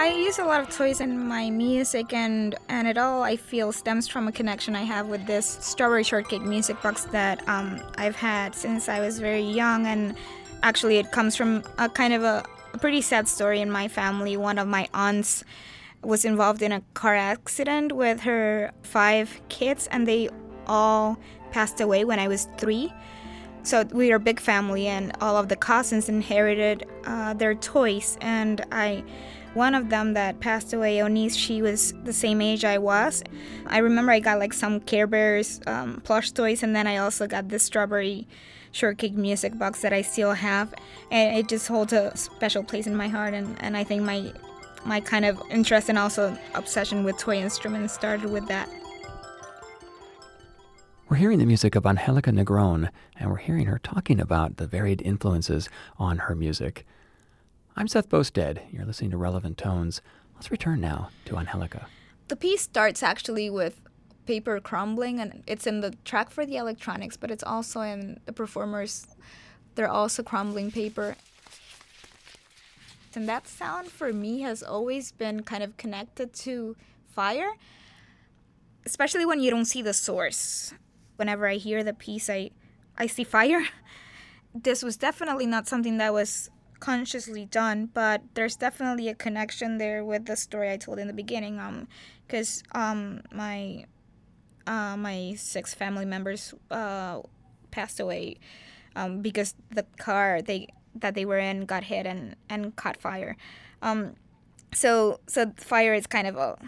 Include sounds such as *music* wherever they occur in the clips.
I use a lot of toys in my music, and and it all I feel stems from a connection I have with this strawberry shortcake music box that um, I've had since I was very young, and actually it comes from a kind of a, a pretty sad story in my family. One of my aunts was involved in a car accident with her five kids, and they all passed away when I was three. So we are a big family, and all of the cousins inherited uh, their toys. And I, one of them that passed away, Onis, she was the same age I was. I remember I got like some Care Bears um, plush toys, and then I also got this strawberry shortcake music box that I still have, and it just holds a special place in my heart. And, and I think my my kind of interest and also obsession with toy instruments started with that. We're hearing the music of Angelica Negron, and we're hearing her talking about the varied influences on her music. I'm Seth Boustead. You're listening to Relevant Tones. Let's return now to Angelica. The piece starts actually with paper crumbling, and it's in the track for the electronics, but it's also in the performers. They're also crumbling paper. And that sound for me has always been kind of connected to fire, especially when you don't see the source. Whenever I hear the piece, I, I see fire. *laughs* This was definitely not something that was consciously done, but there's definitely a connection there with the story I told in the beginning. Um, because um my uh my six family members uh passed away um because the car they that they were in got hit and and caught fire. Um, so so fire is kind of a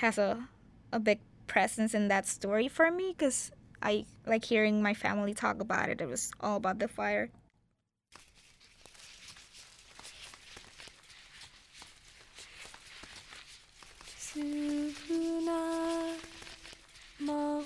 has a a big presence in that story for me because I like hearing my family talk about it. It was all about the fire. Tuna Mo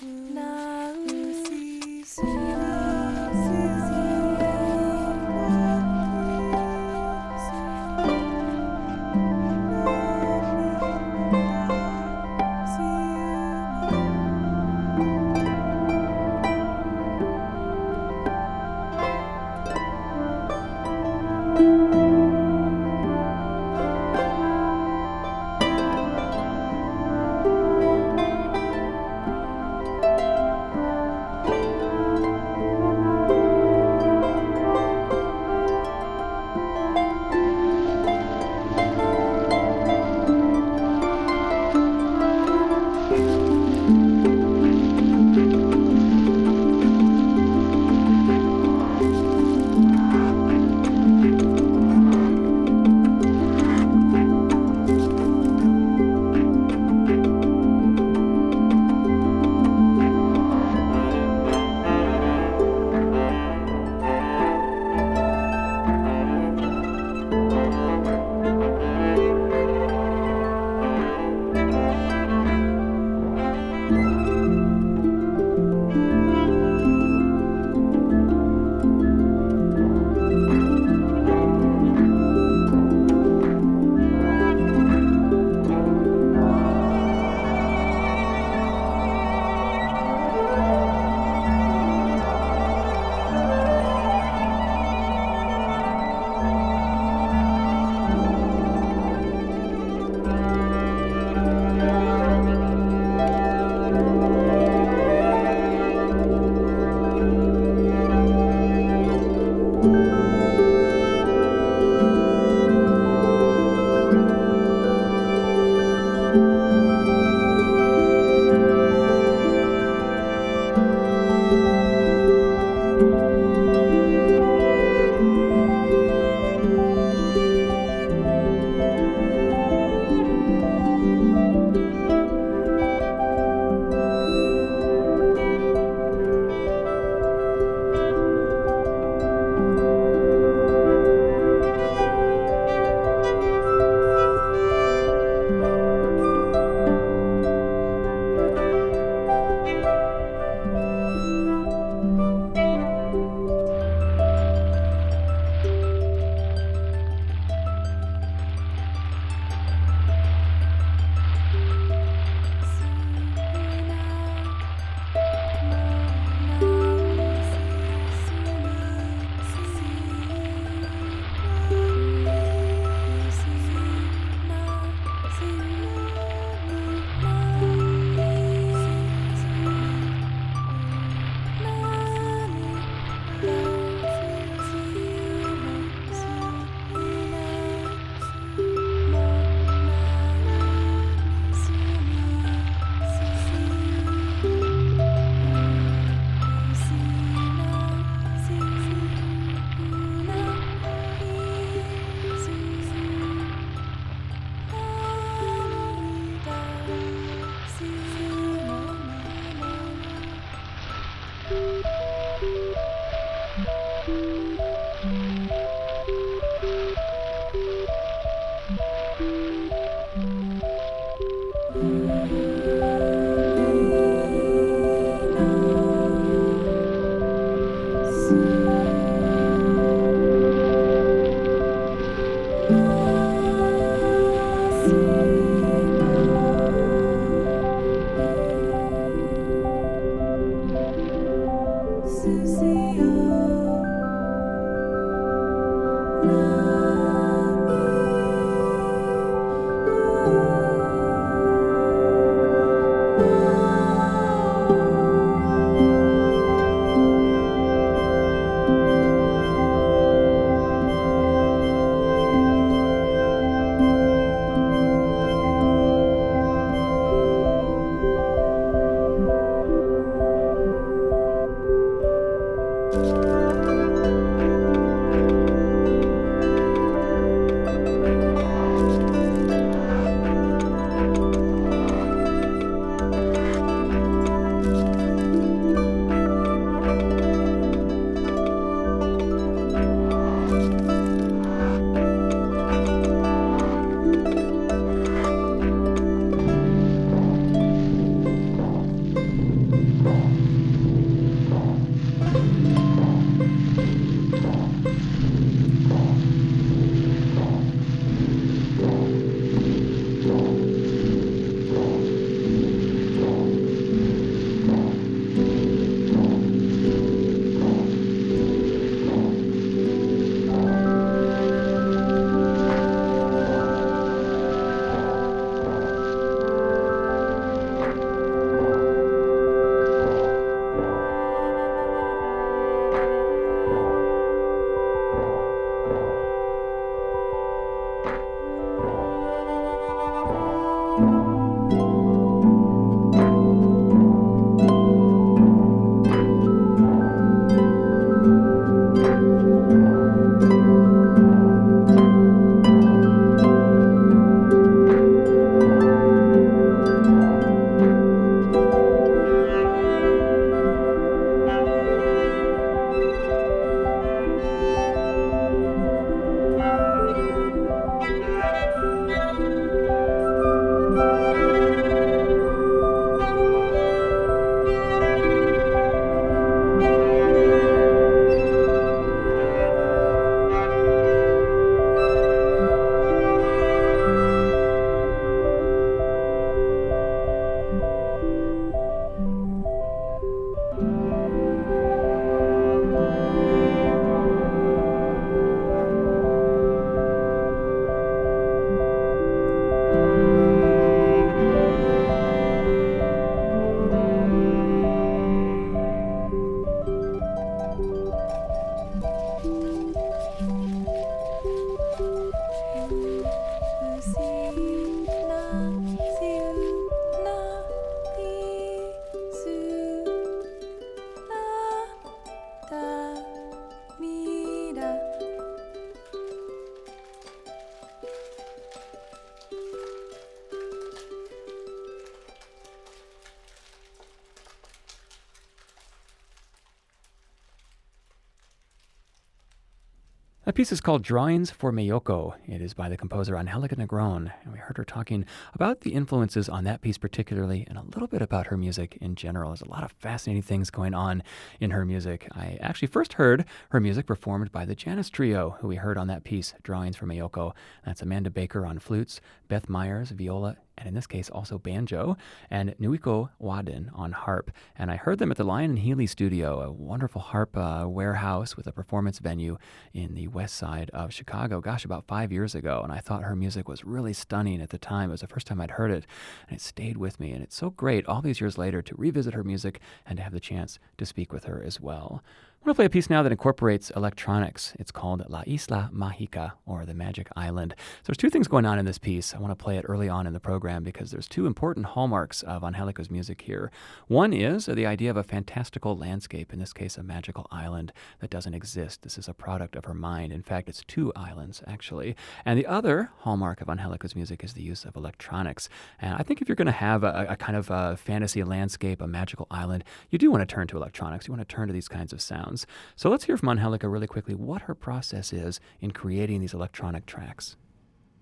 That piece is called Drawings for Mayoko. It is by the composer Angelica Negron, and we heard her talking about the influences on that piece particularly and a little bit about her music in general. There's a lot of fascinating things going on in her music. I actually first heard her music performed by the Janus Trio, who we heard on that piece, Drawings for Mayoko. That's Amanda Baker on flutes, Beth Meyers, viola, and in this case also banjo, and Nuiko Wadden on harp. And I heard them at the Lyon and Healy studio, a wonderful harp uh, warehouse with a performance venue in the west side of Chicago, gosh, about five years ago. And I thought her music was really stunning at the time. It was the first time I'd heard it, and it stayed with me. And it's so great all these years later to revisit her music and to have the chance to speak with her as well. I want to play a piece now that incorporates electronics. It's called La Isla Mágica, or the Magic Island. So there's two things going on in this piece. I want to play it early on in the program because there's two important hallmarks of Angelica's music here. One is the idea of a fantastical landscape, in this case, a magical island that doesn't exist. This is a product of her mind. In fact, it's two islands, actually. And the other hallmark of Angelica's music is the use of electronics. And I think if you're going to have a, a kind of a fantasy landscape, a magical island, you do want to turn to electronics. You want to turn to these kinds of sounds sounds. So let's hear from Angelica really quickly what her process is in creating these electronic tracks.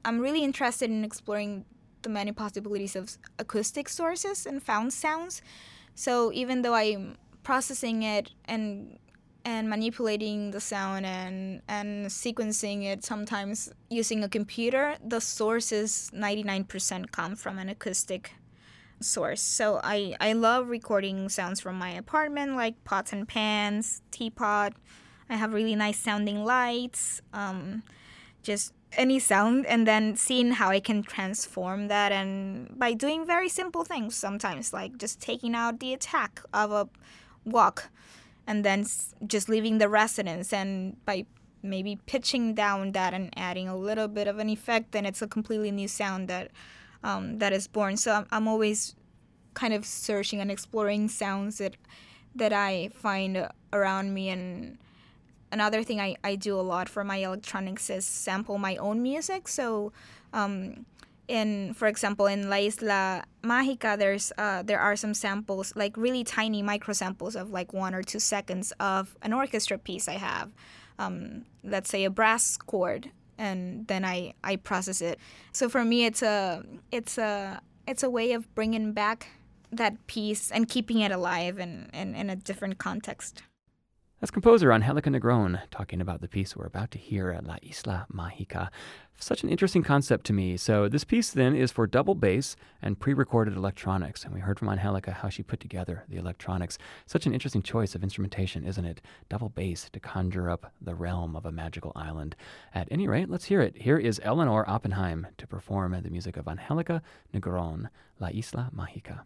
I'm really interested in exploring the many possibilities of acoustic sources and found sounds. So even though I'm processing it and and manipulating the sound and and sequencing it sometimes using a computer, the sources 99% come from an acoustic source. So I, I love recording sounds from my apartment, like pots and pans, teapot, I have really nice sounding lights, um, just any sound, and then seeing how I can transform that, and by doing very simple things sometimes, like just taking out the attack of a wok, and then just leaving the resonance, and by maybe pitching down that and adding a little bit of an effect, then it's a completely new sound that um, that is born. So I'm, I'm always kind of searching and exploring sounds that that I find around me. And another thing I, I do a lot for my electronics is sample my own music. So um, in for example in La Isla Mágica there's uh, there are some samples like really tiny micro samples of like one or two seconds of an orchestra piece I have. Um, let's say a brass chord and then I, I process it so for me it's a it's a it's a way of bringing back that piece and keeping it alive in, in, in a different context. That's composer Angelica Negron talking about the piece we're about to hear at La Isla Mágica. Such an interesting concept to me. So, this piece then is for double bass and pre recorded electronics. And we heard from Angelica how she put together the electronics. Such an interesting choice of instrumentation, isn't it? Double bass to conjure up the realm of a magical island. At any rate, let's hear it. Here is Eleonore Oppenheim to perform the music of Angelica Negron, La Isla Mágica.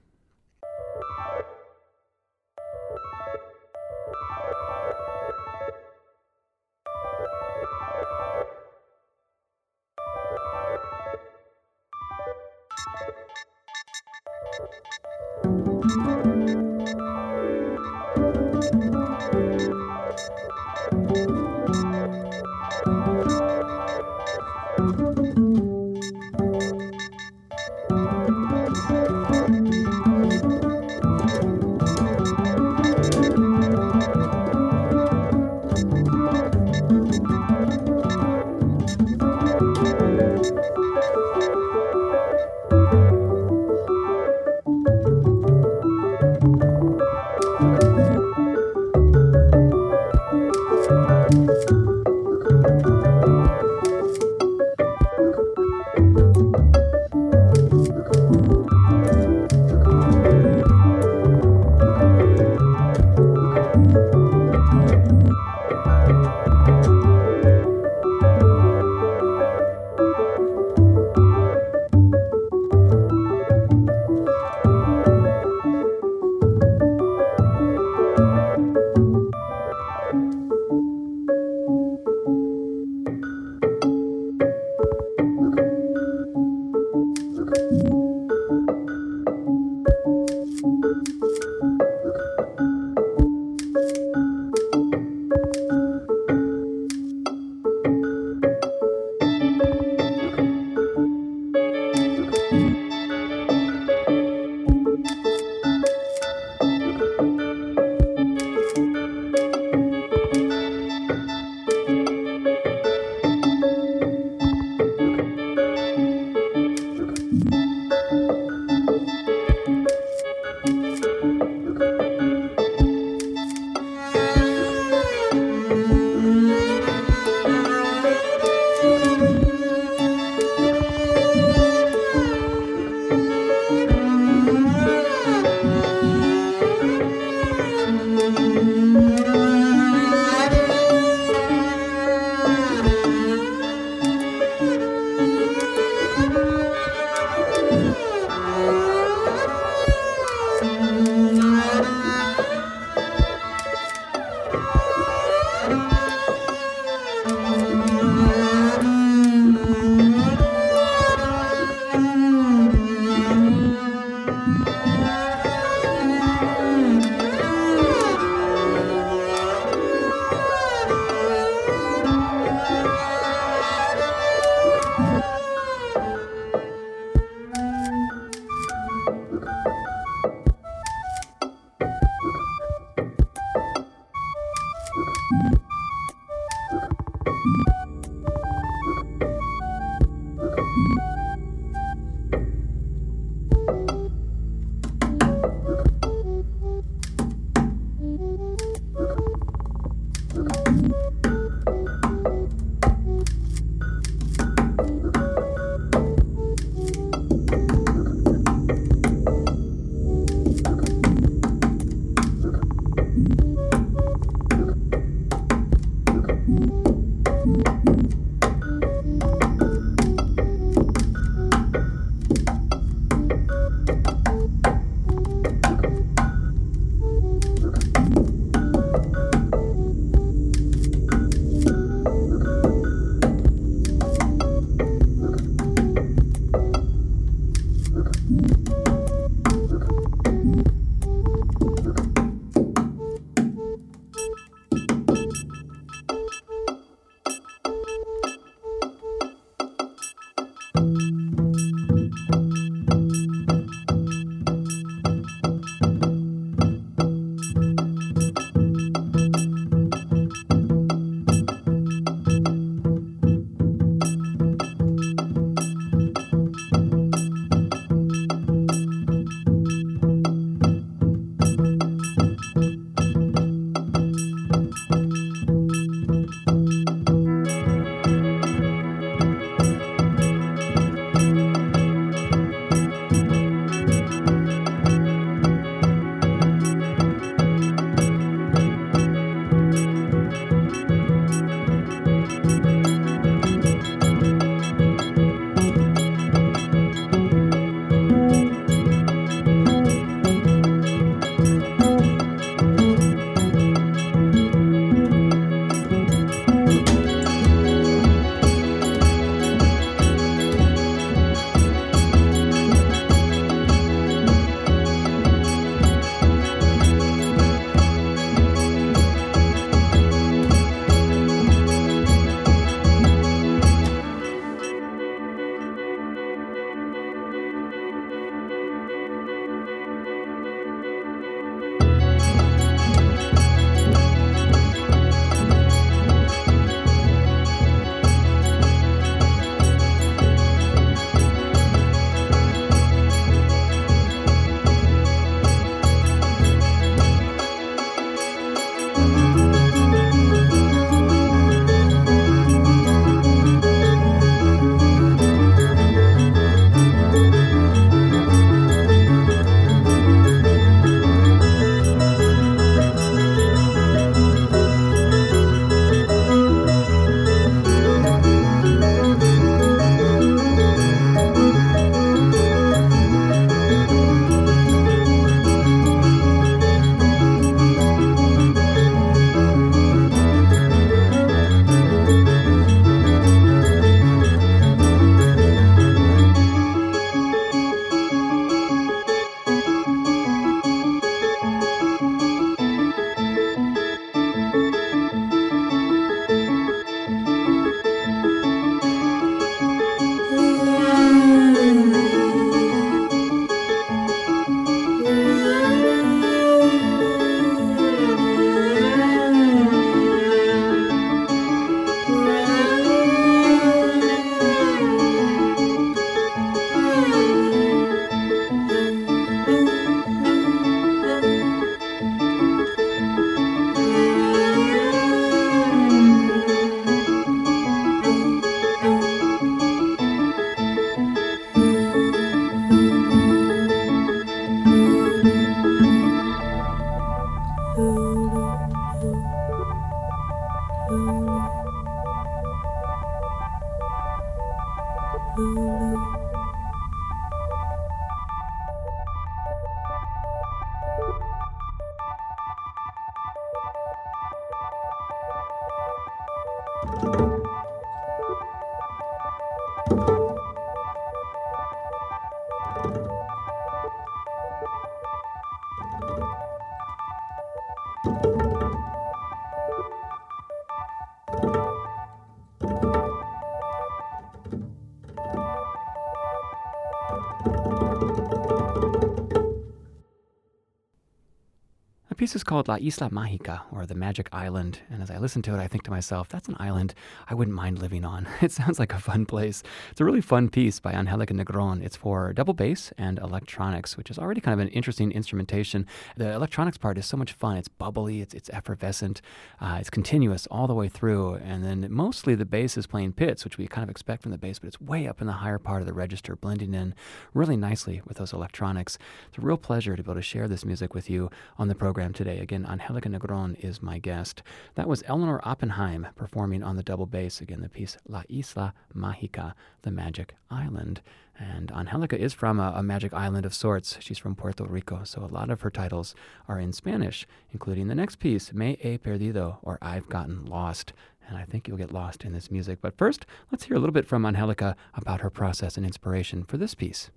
Piece is called La Isla Mágica, or the Magic Island. And as I listen to it, I think to myself, that's an island I wouldn't mind living on. *laughs* It sounds like a fun place. It's a really fun piece by Angelica Negron. It's for double bass and electronics, which is already kind of an interesting instrumentation. The electronics part is so much fun. It's bubbly, it's, it's effervescent, uh, it's continuous all the way through. And then mostly the bass is playing pits, which we kind of expect from the bass, but it's way up in the higher part of the register, blending in really nicely with those electronics. It's a real pleasure to be able to share this music with you on the program program today. Again, Angelica Negron is my guest. That was Eleonore Oppenheim performing on the double bass. Again, the piece La Isla Mágica, the Magic Island. And Angelica is from a, a, magic island of sorts. She's from Puerto Rico, so a lot of her titles are in Spanish, including the next piece, Me he perdido, or I've gotten lost. And I think you'll get lost in this music. But first, let's hear a little bit from Angelica about her process and inspiration for this piece.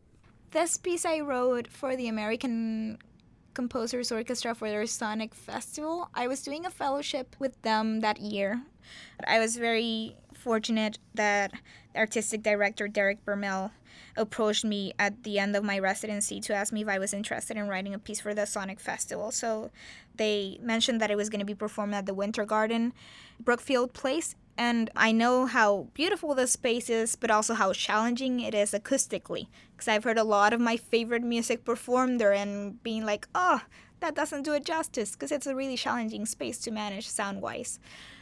This piece I wrote for the American Composers Orchestra for their Sonic Festival. I was doing a fellowship with them that year. I was very fortunate that artistic director Derek Bermel approached me at the end of my residency to ask me if I was interested in writing a piece for the Sonic Festival. So they mentioned that it was going to be performed at the Winter Garden Brookfield Place and I know how beautiful the space is, but also how challenging it is acoustically. Because I've heard a lot of my favorite music performed there and being like, oh, that doesn't do it justice, because it's a really challenging space to manage sound wise.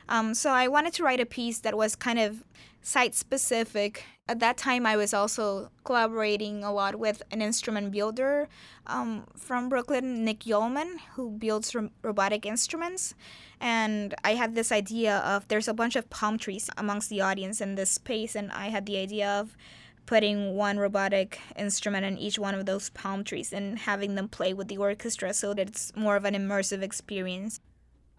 Um, so I wanted to write a piece that was kind of site specific. At that time, I was also collaborating a lot with an instrument builder um, from Brooklyn, Nick Yulman, who builds robotic instruments. And I had this idea of there's a bunch of palm trees amongst the audience in this space, and I had the idea of putting one robotic instrument in each one of those palm trees and having them play with the orchestra so that it's more of an immersive experience.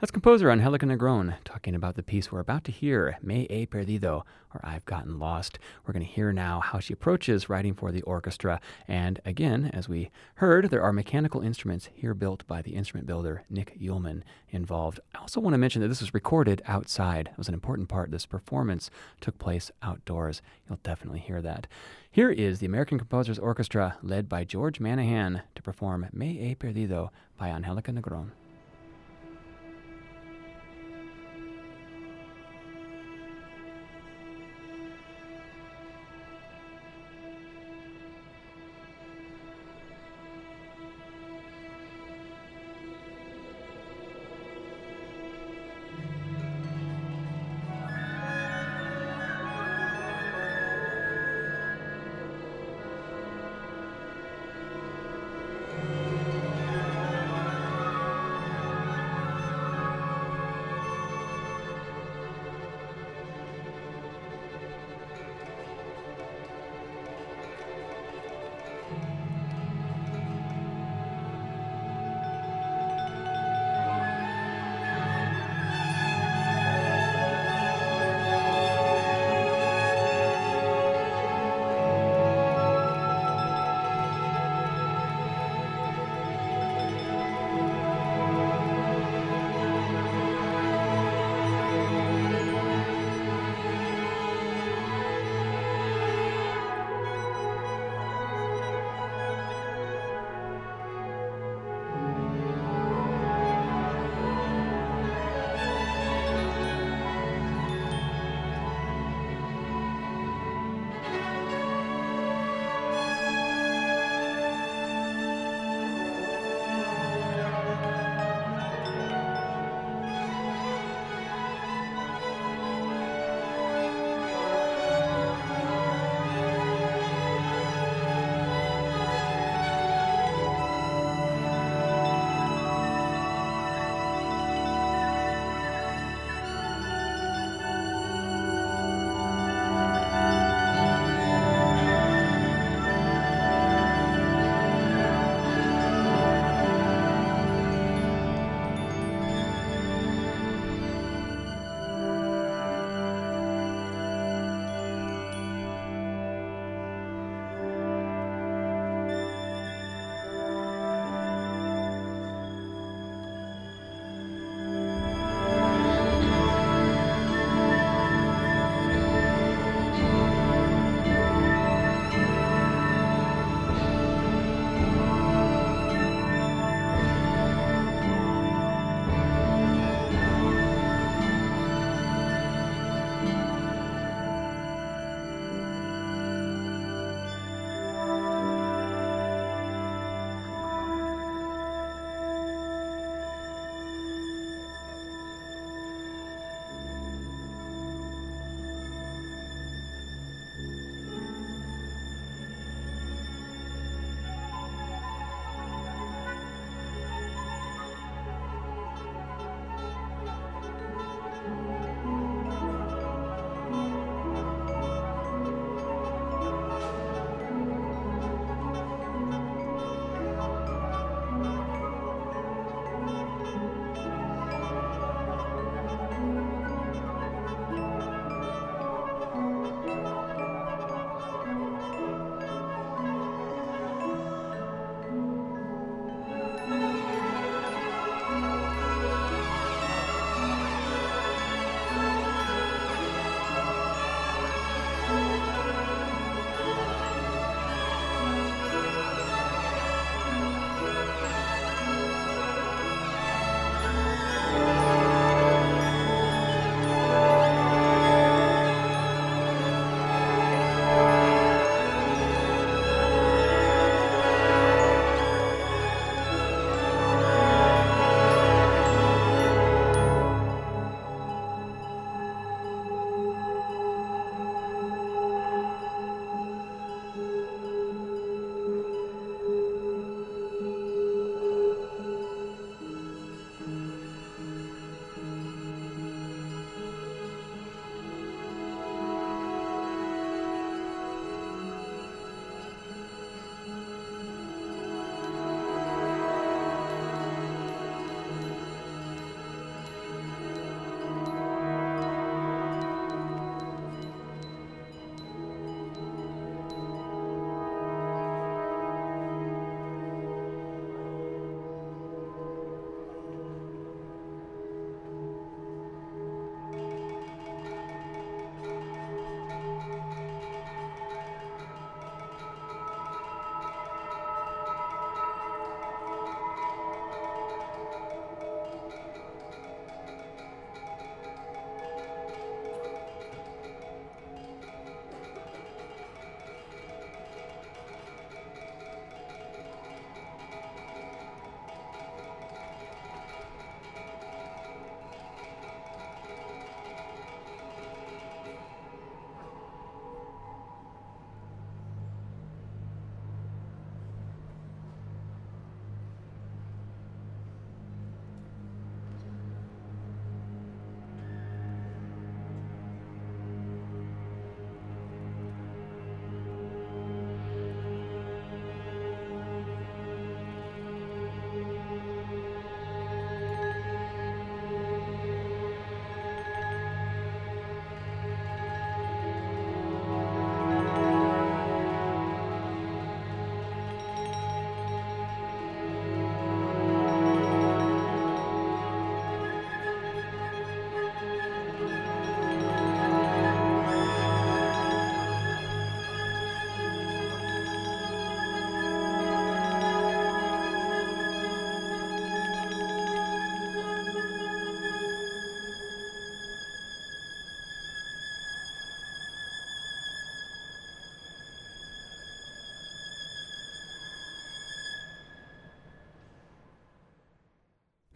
That's composer Angelica Negron talking about the piece we're about to hear, Me he perdido, or I've Gotten Lost. We're going to hear now how she approaches writing for the orchestra. And again, as we heard, there are mechanical instruments here built by the instrument builder Nick Yulman involved. I also want to mention that this was recorded outside. It was an important part. This performance took place outdoors. You'll definitely hear that. Here is the American Composers Orchestra, led by George Manahan, to perform Me he perdido by Angelica Negron.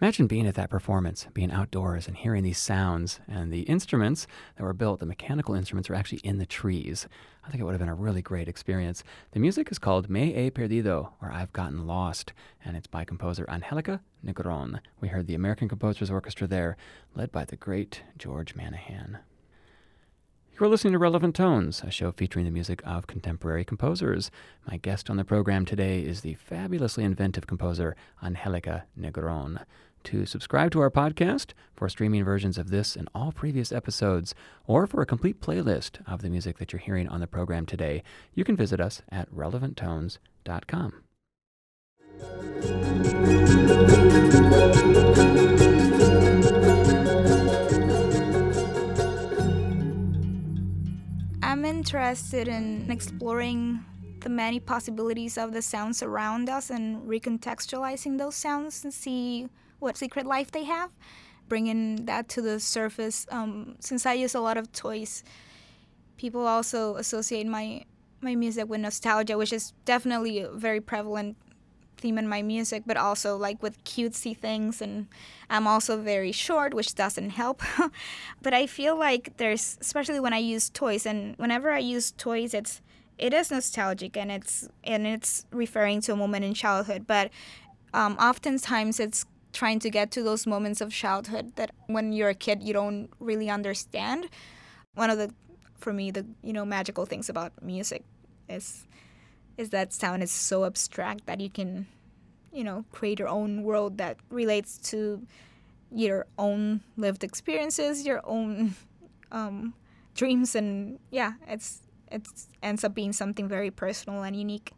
Imagine being at that performance, being outdoors and hearing these sounds, and the instruments that were built, the mechanical instruments, were actually in the trees. I think it would have been a really great experience. The music is called Me He Perdido, or I've Gotten Lost, and it's by composer Angelica Negron. We heard the American Composers Orchestra there, led by the great George Manahan. You're listening to Relevant Tones, a show featuring the music of contemporary composers. My guest on the program today is the fabulously inventive composer Angelica Negron. To subscribe to our podcast for streaming versions of this and all previous episodes, or for a complete playlist of the music that you're hearing on the program today, you can visit us at relevanttones.com. I'm interested in exploring the many possibilities of the sounds around us and recontextualizing those sounds and see what secret life they have, bringing that to the surface. Um, since I use a lot of toys, people also associate my my music with nostalgia, which is definitely a very prevalent theme in my music, but also like with cutesy things. And I'm also very short, which doesn't help. *laughs* but I feel like there's, especially when I use toys, and whenever I use toys, it's it is nostalgic and it's and it's referring to a moment in childhood. But um, oftentimes it's trying to get to those moments of childhood that when you're a kid you don't really understand. One of the, for me, the you know magical things about music is is that sound is so abstract that you can, you know, create your own world that relates to your own lived experiences, your own *laughs* um, dreams, and yeah, it's it ends up being something very personal and unique.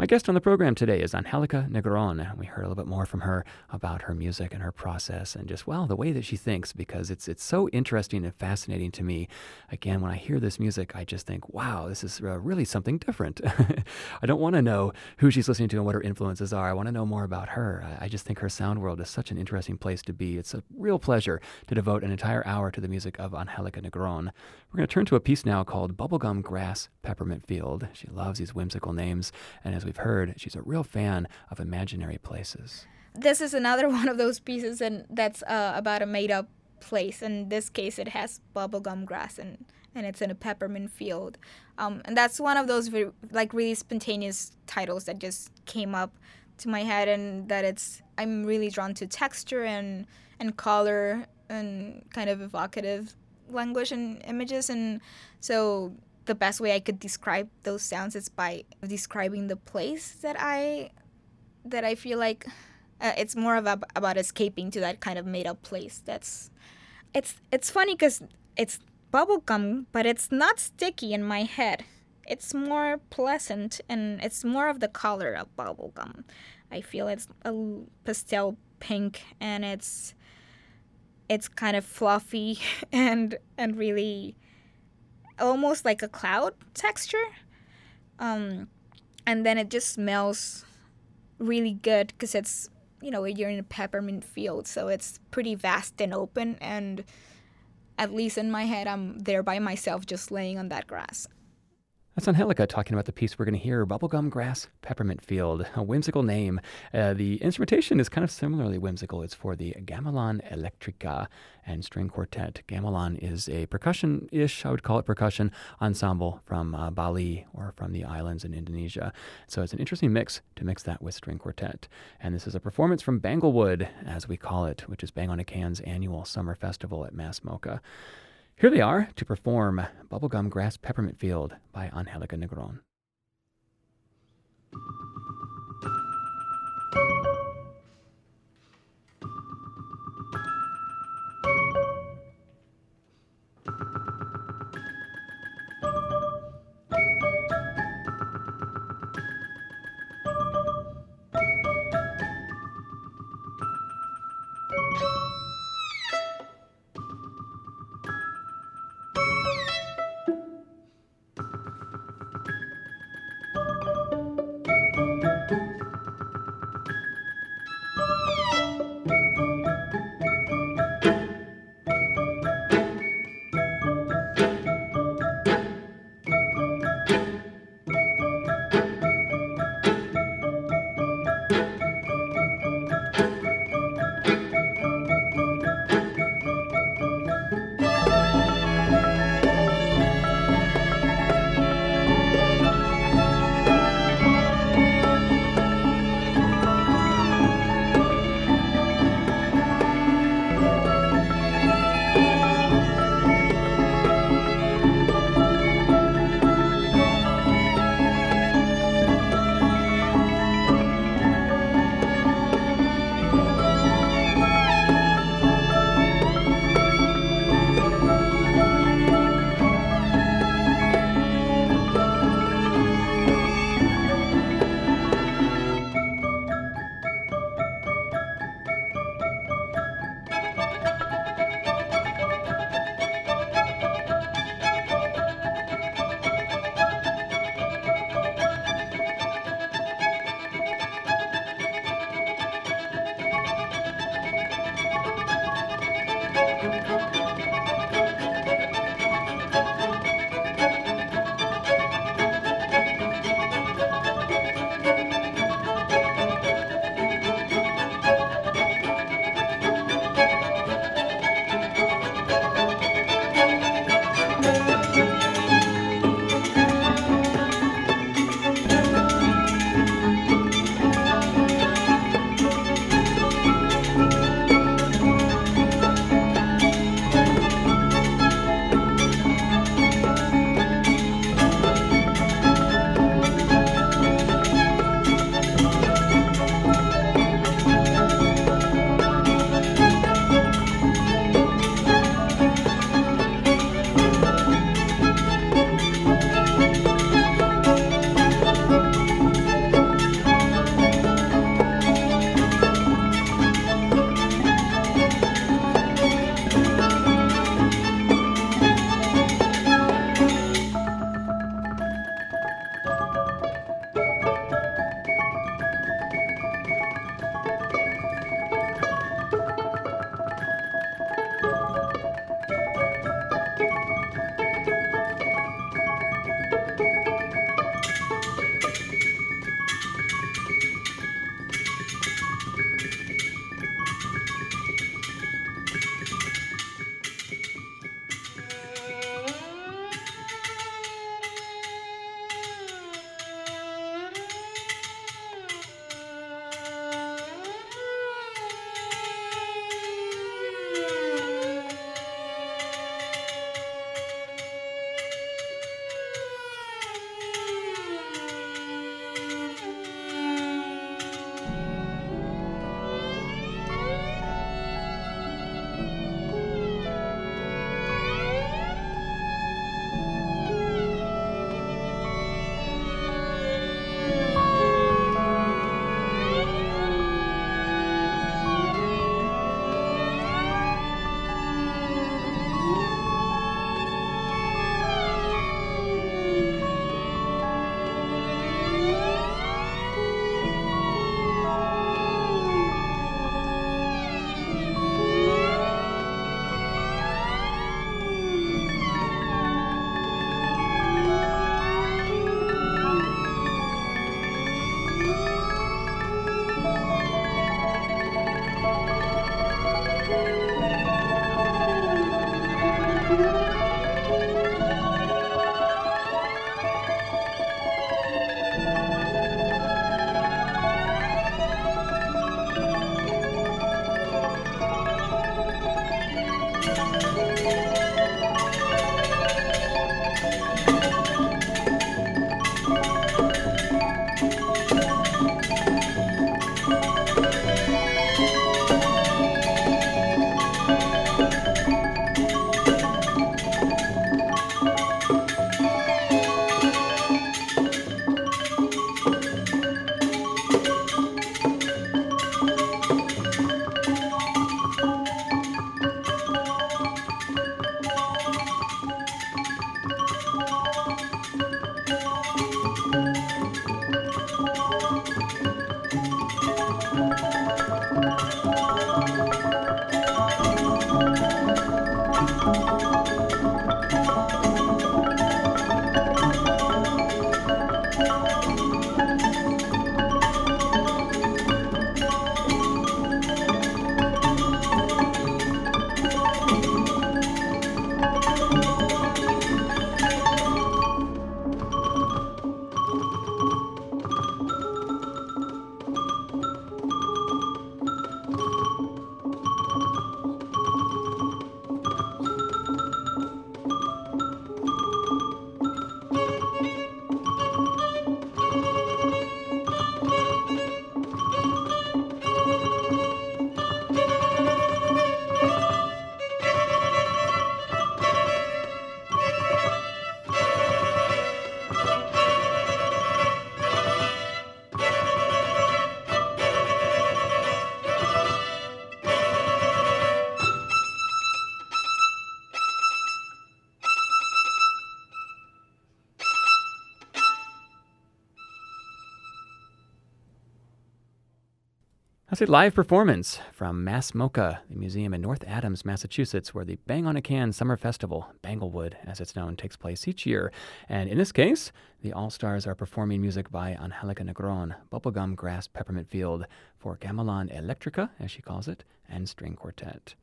My guest on the program today is Angelica Negron. We heard a little bit more from her about her music and her process and just, well, the way that she thinks because it's, it's so interesting and fascinating to me. Again, when I hear this music, I just think, wow, this is uh, really something different. *laughs* I don't want to know who she's listening to and what her influences are. I want to know more about her. I, I just think her sound world is such an interesting place to be. It's a real pleasure to devote an entire hour to the music of Angelica Negron. We're going to turn to a piece now called Bubblegum Grass Peppermint Field. She loves these whimsical names, and as we've heard, she's a real fan of imaginary places. This is another *laughs* one of those pieces, and that's uh, about a made-up place. In this case, it has bubblegum grass and and it's in a peppermint field. Um, and that's one of those like really spontaneous titles that just came up to my head, and that it's I'm really drawn to texture and and color and kind of evocative language and images and so the best way I could describe those sounds is by describing the place that I that I feel like uh, it's more of a, about escaping to that kind of made up place. That's it's it's funny because it's bubblegum, but it's not sticky in my head. It's more pleasant and it's more of the color of bubblegum. I feel it's a pastel pink and it's it's kind of fluffy *laughs* and and really almost like a cloud texture. Um, and then it just smells really good because it's you know you're in a peppermint field, so it's pretty vast and open. And at least in my head, I'm there by myself, just laying on that grass. That's Angelica talking about the piece we're going to hear, Bubblegum Grass Peppermint Field, a whimsical name. Uh, the instrumentation is kind of similarly whimsical. It's for the Gamelan Elektrika and String Quartet. Gamelan is a percussion ish, I would call it percussion ensemble from uh, Bali or from the islands in Indonesia. So it's an interesting mix to mix that with string quartet. And this is a performance from Banglewood, as we call it, which is Bang on a Can's annual summer festival at Mass MoCA. Here they are to perform Bubblegum Grass Peppermint Field by Angelica Negron. That's a live performance from Mass MoCA, the museum in North Adams, Massachusetts, where the Bang on a Can Summer Festival, Banglewood as it's known, takes place each year. And in this case, the All Stars are performing music by Angelica Negron, Bubblegum Grass Peppermint Field, for Gamelan Elektrika, as she calls it, and String Quartet.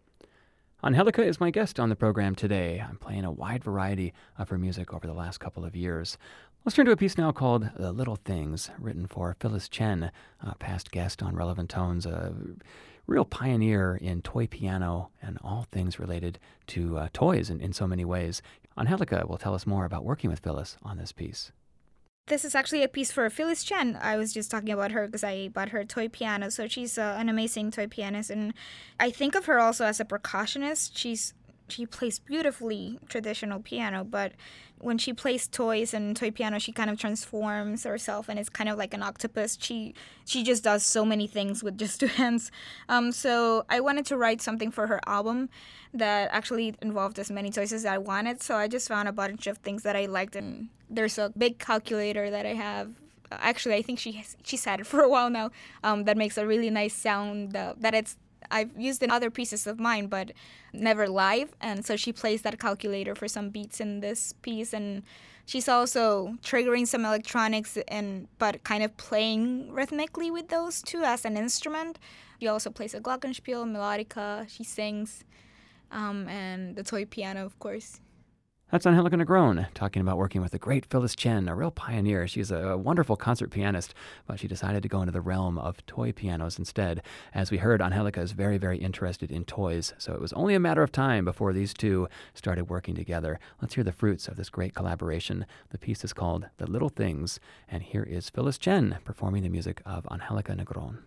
Angelica is my guest on the program today. I'm playing a wide variety of her music over the last couple of years. Let's turn to a piece now called The Little Things, written for Phyllis Chen, a past guest on Relevant Tones, a real pioneer in toy piano and all things related to uh, toys in, in so many ways. Angelica will tell us more about working with Phyllis on this piece. This is actually a piece for Phyllis Chen. I was just talking about her because I bought her toy piano. So she's uh, an amazing toy pianist, and I think of her also as a percussionist. She's she plays beautifully traditional piano, but when she plays toys and toy piano, she kind of transforms herself and it's kind of like an octopus. She she just does so many things with just *laughs* two hands. Um, so I wanted to write something for her album that actually involved as many toys as I wanted. So I just found a bunch of things that I liked, and there's a big calculator that I have actually I think she she's had it *laughs* for a while now. Um, that makes a really nice sound. Uh, that it's I've used in other pieces of mine, but never live. And so she plays that calculator for some beats in this piece, and she's also triggering some electronics and but kind of playing rhythmically with those too as an instrument. She also plays a glockenspiel, melodica. She sings, um, and the toy piano, of course. That's on Angelica Negron talking about working with the great Phyllis Chen, a real pioneer. She's a wonderful concert pianist, but she decided to go into the realm of toy pianos instead. As we heard, Angelica is very, very interested in toys, so it was only a matter of time before these two started working together. Let's hear the fruits of this great collaboration. The piece is called The Little Things, and here is Phyllis Chen performing the music of Angelica Negron.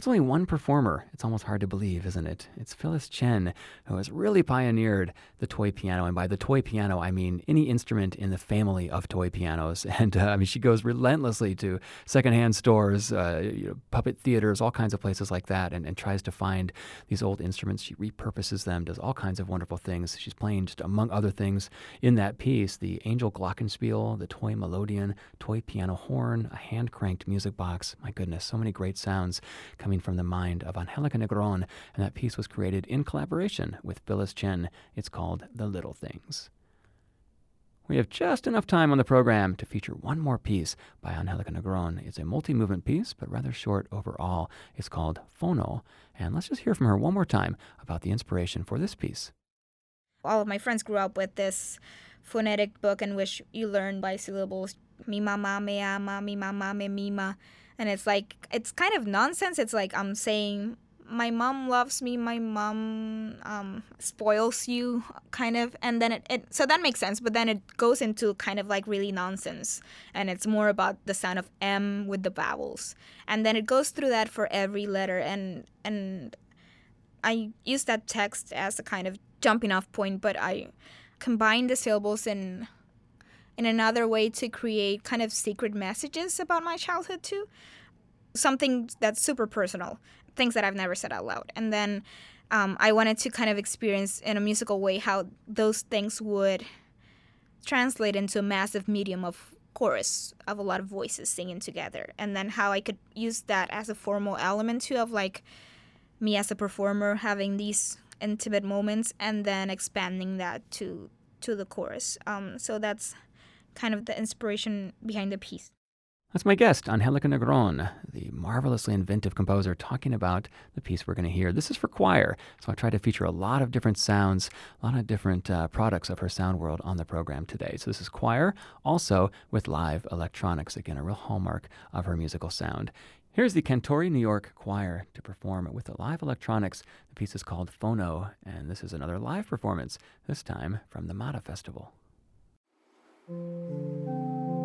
That's only one performer. It's almost hard to believe, isn't it? It's Phyllis Chen, who has really pioneered the toy piano. And by the toy piano, I mean any instrument in the family of toy pianos. *laughs* And uh, I mean, she goes relentlessly to secondhand stores, uh, you know, puppet theaters, all kinds of places like that, and, and tries to find these old instruments. She repurposes them, does all kinds of wonderful things. She's playing, just among other things, in that piece, the Angel Glockenspiel, the toy melodeon, toy piano horn, a hand cranked music box. My goodness, so many great sounds coming from the mind of Angelica Negron, and that piece was created in collaboration with Phyllis Chen. It's called The Little Things. We have just enough time on the program to feature one more piece by Angelica Negron. It's a multi movement piece, but rather short overall. It's called Phono. And let's just hear from her one more time about the inspiration for this piece. All of my friends grew up with this phonetic book in which you learn by syllables mi mama me ama mi mama me mima and it's like it's kind of nonsense. It's like i'm saying my mom loves me. My mom um, spoils you kind of. And then it, it so that makes sense but then it goes into kind of like really nonsense. And it's more about the sound of m with the vowels. And then it goes through that for every letter. And and i use that text as a kind of jumping off point but i combine the syllables in in another way to create kind of secret messages about my childhood too. Something that's super personal, things that I've never said out loud. And then um, I wanted to kind of experience in a musical way how those things would translate into a massive medium of chorus of a lot of voices singing together and then how i could use that as a formal element too of like me as a performer having these intimate moments and then expanding that to to the chorus um, so that's kind of the inspiration behind the piece. That's my guest, Angelica Negron, the marvelously inventive composer, talking about the piece we're going to hear. This is for choir, so I try to feature a lot of different sounds, a lot of different uh, products of her sound world on the program today. So this is choir, also with live electronics, again, a real hallmark of her musical sound. Here's the Cantori New York Choir to perform with the live electronics. The piece is called Phono, and this is another live performance, this time from the Mata Festival. Música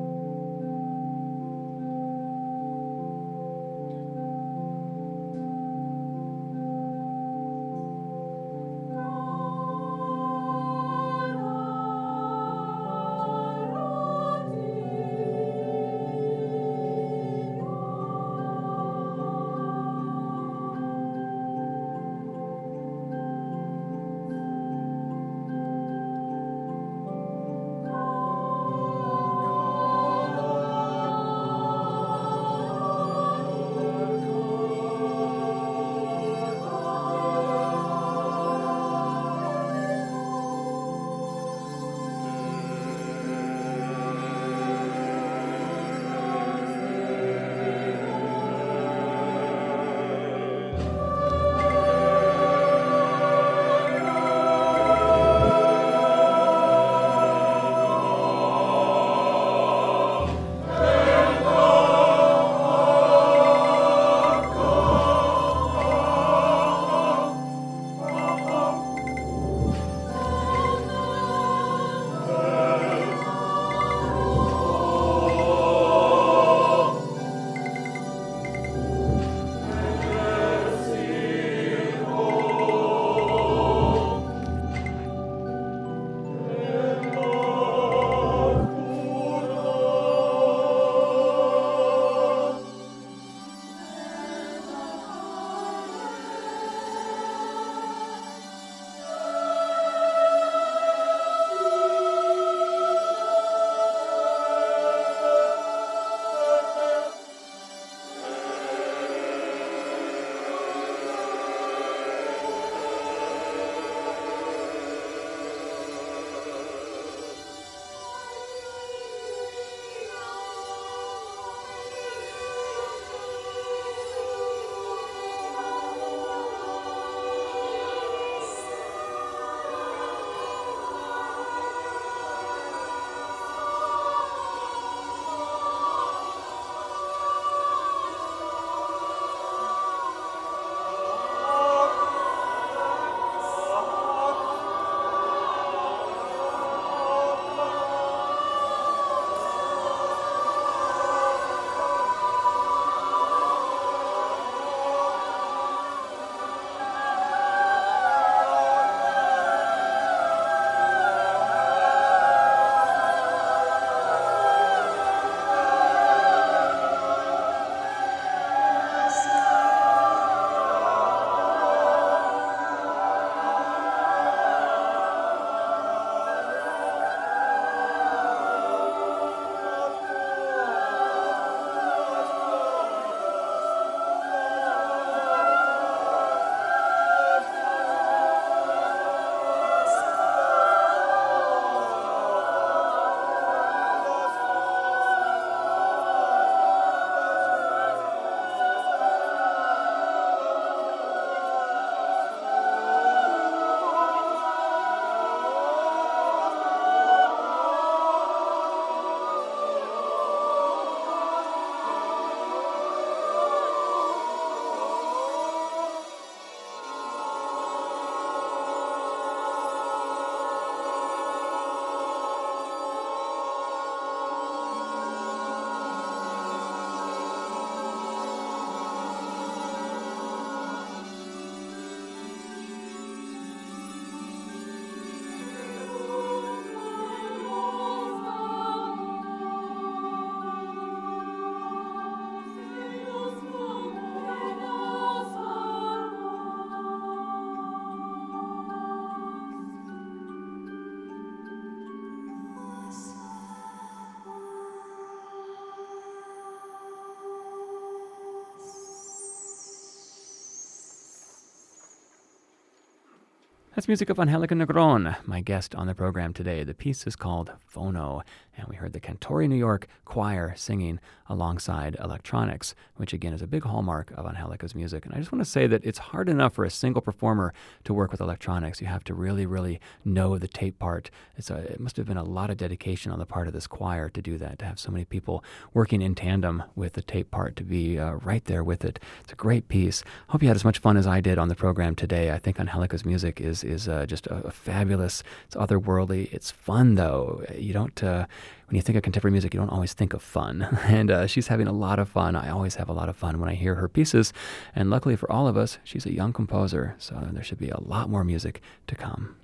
That's music of Angelica Negron, my guest on the program today. The piece is called Phono, and we heard the Cantori New York choir singing alongside electronics, which again is a big hallmark of Angelica's music. And I just want to say that it's hard enough for a single performer to work with electronics. You have to really, really know the tape part. A, it must have been a lot of dedication on the part of this choir to do that, to have so many people working in tandem with the tape part, to be uh, right there with it. It's a great piece. Hope you had as much fun as I did on the program today. I think Angelica's music is is uh, just a, a, fabulous. It's otherworldly. It's fun though. You don't uh, when you think of contemporary music, you don't always think of fun. *laughs* And uh, she's having a lot of fun. I always have a lot of fun when I hear her pieces. And luckily for all of us, she's a young composer, so there should be a lot more music to come.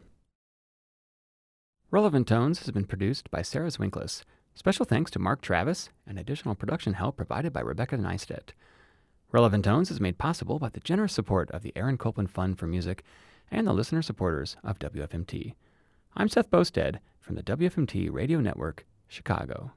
Relevant Tones has been produced by Sarah Zwinklis. Special thanks to Mark Travis and additional production help provided by Rebecca Neistat. Relevant Tones is made possible by the generous support of the Aaron Copland Fund for Music and the listener supporters of WFMT. I'm Seth Boustead from the WFMT Radio Network, Chicago.